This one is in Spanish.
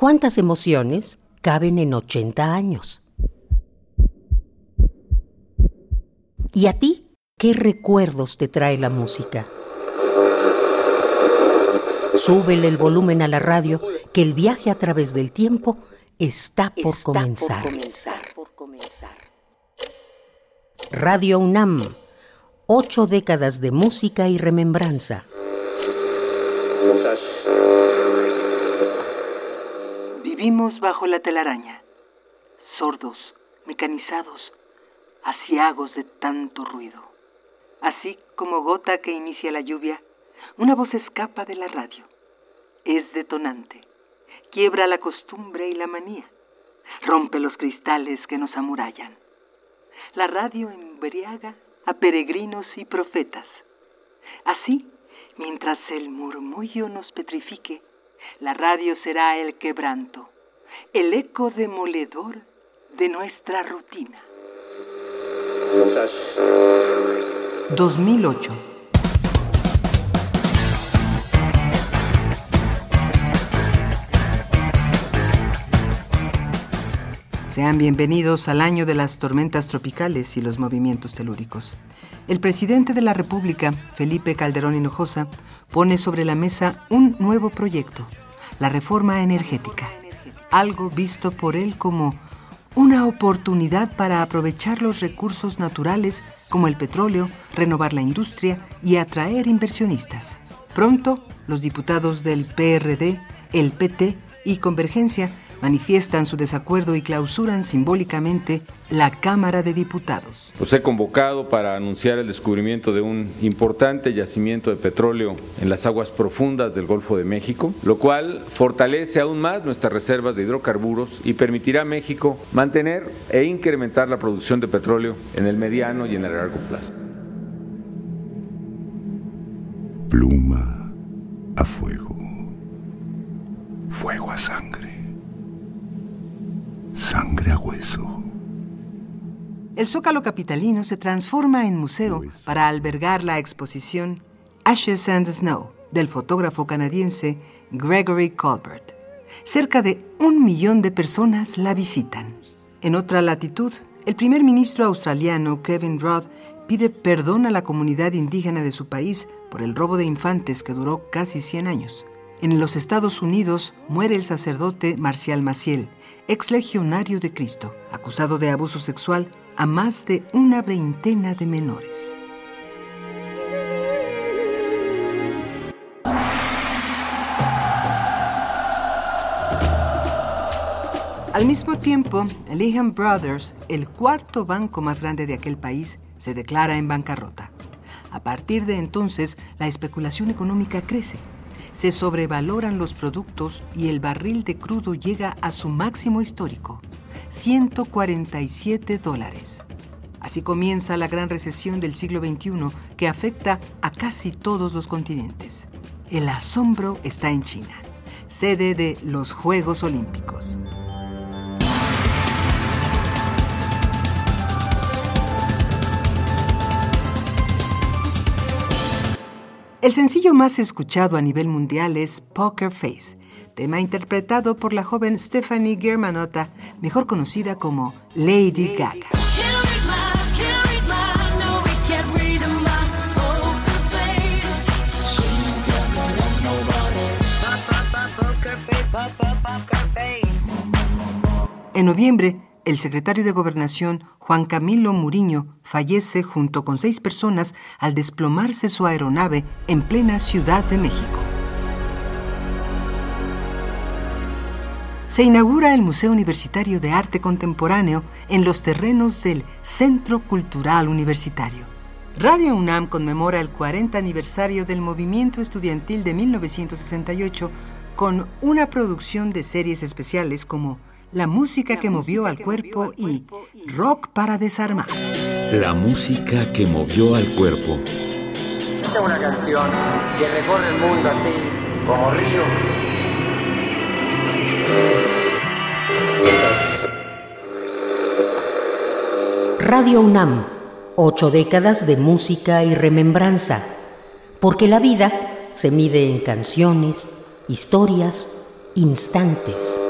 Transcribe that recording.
¿Cuántas emociones caben en 80 años? ¿Y a ti? ¿Qué recuerdos te trae la música? Súbele el volumen a la radio, que el viaje a través del tiempo está por comenzar. Radio UNAM, ocho décadas de música y remembranza. Vivimos bajo la telaraña, sordos, mecanizados, asiagos de tanto ruido. Así como gota que inicia la lluvia, una voz escapa de la radio. Es detonante. Quiebra la costumbre y la manía. Rompe los cristales que nos amurallan. La radio embriaga a peregrinos y profetas. Así, mientras el murmullo nos petrifique, la radio será el quebranto, el eco demoledor de nuestra rutina. 2008. Sean bienvenidos al año de las tormentas tropicales y los movimientos telúricos. El presidente de la República, Felipe Calderón Hinojosa, pone sobre la mesa un nuevo proyecto, la reforma energética, algo visto por él como una oportunidad para aprovechar los recursos naturales como el petróleo, renovar la industria y atraer inversionistas. Pronto, los diputados del PRD, el PT y Convergencia manifiestan su desacuerdo y clausuran simbólicamente la Cámara de Diputados. Los he convocado para anunciar el descubrimiento de un importante yacimiento de petróleo en las aguas profundas del Golfo de México, lo cual fortalece aún más nuestras reservas de hidrocarburos y permitirá a México mantener e incrementar la producción de petróleo en el mediano y en el largo plazo. Pluma a fuego, hueso. El Zócalo Capitalino se transforma en museo para albergar la exposición Ashes and Snow del fotógrafo canadiense Gregory Colbert. Cerca de un millón de personas la visitan. En otra latitud, el primer ministro australiano Kevin Rudd pide perdón a la comunidad indígena de su país por el robo de infantes que duró casi 100 años. En los Estados Unidos muere el sacerdote Marcial Maciel, ex legionario de Cristo, acusado de abuso sexual a más de una veintena de menores. Al mismo tiempo, Lehman Brothers, el cuarto banco más grande de aquel país, se declara en bancarrota. A partir de entonces, la especulación económica crece se sobrevaloran los productos y el barril de crudo llega a su máximo histórico, 147 dólares. Así comienza la gran recesión del siglo XXI que afecta a casi todos los continentes. El asombro está en China, sede de los Juegos Olímpicos. El sencillo más escuchado a nivel mundial es Poker Face, tema interpretado por la joven Stephanie Germanotta, mejor conocida como Lady Gaga. En noviembre, el secretario de Gobernación, Juan Camilo Muriño, fallece junto con seis personas al desplomarse su aeronave en plena Ciudad de México. Se inaugura el Museo Universitario de Arte Contemporáneo en los terrenos del Centro Cultural Universitario. Radio UNAM conmemora el 40 aniversario del movimiento estudiantil de 1968 con una producción de series especiales como la música que movió al cuerpo y rock para desarmar. La música que movió al cuerpo. Esta es una canción que recorre el mundo así, como río. Radio UNAM, ocho décadas de música y remembranza, porque la vida se mide en canciones, historias, instantes. de 2000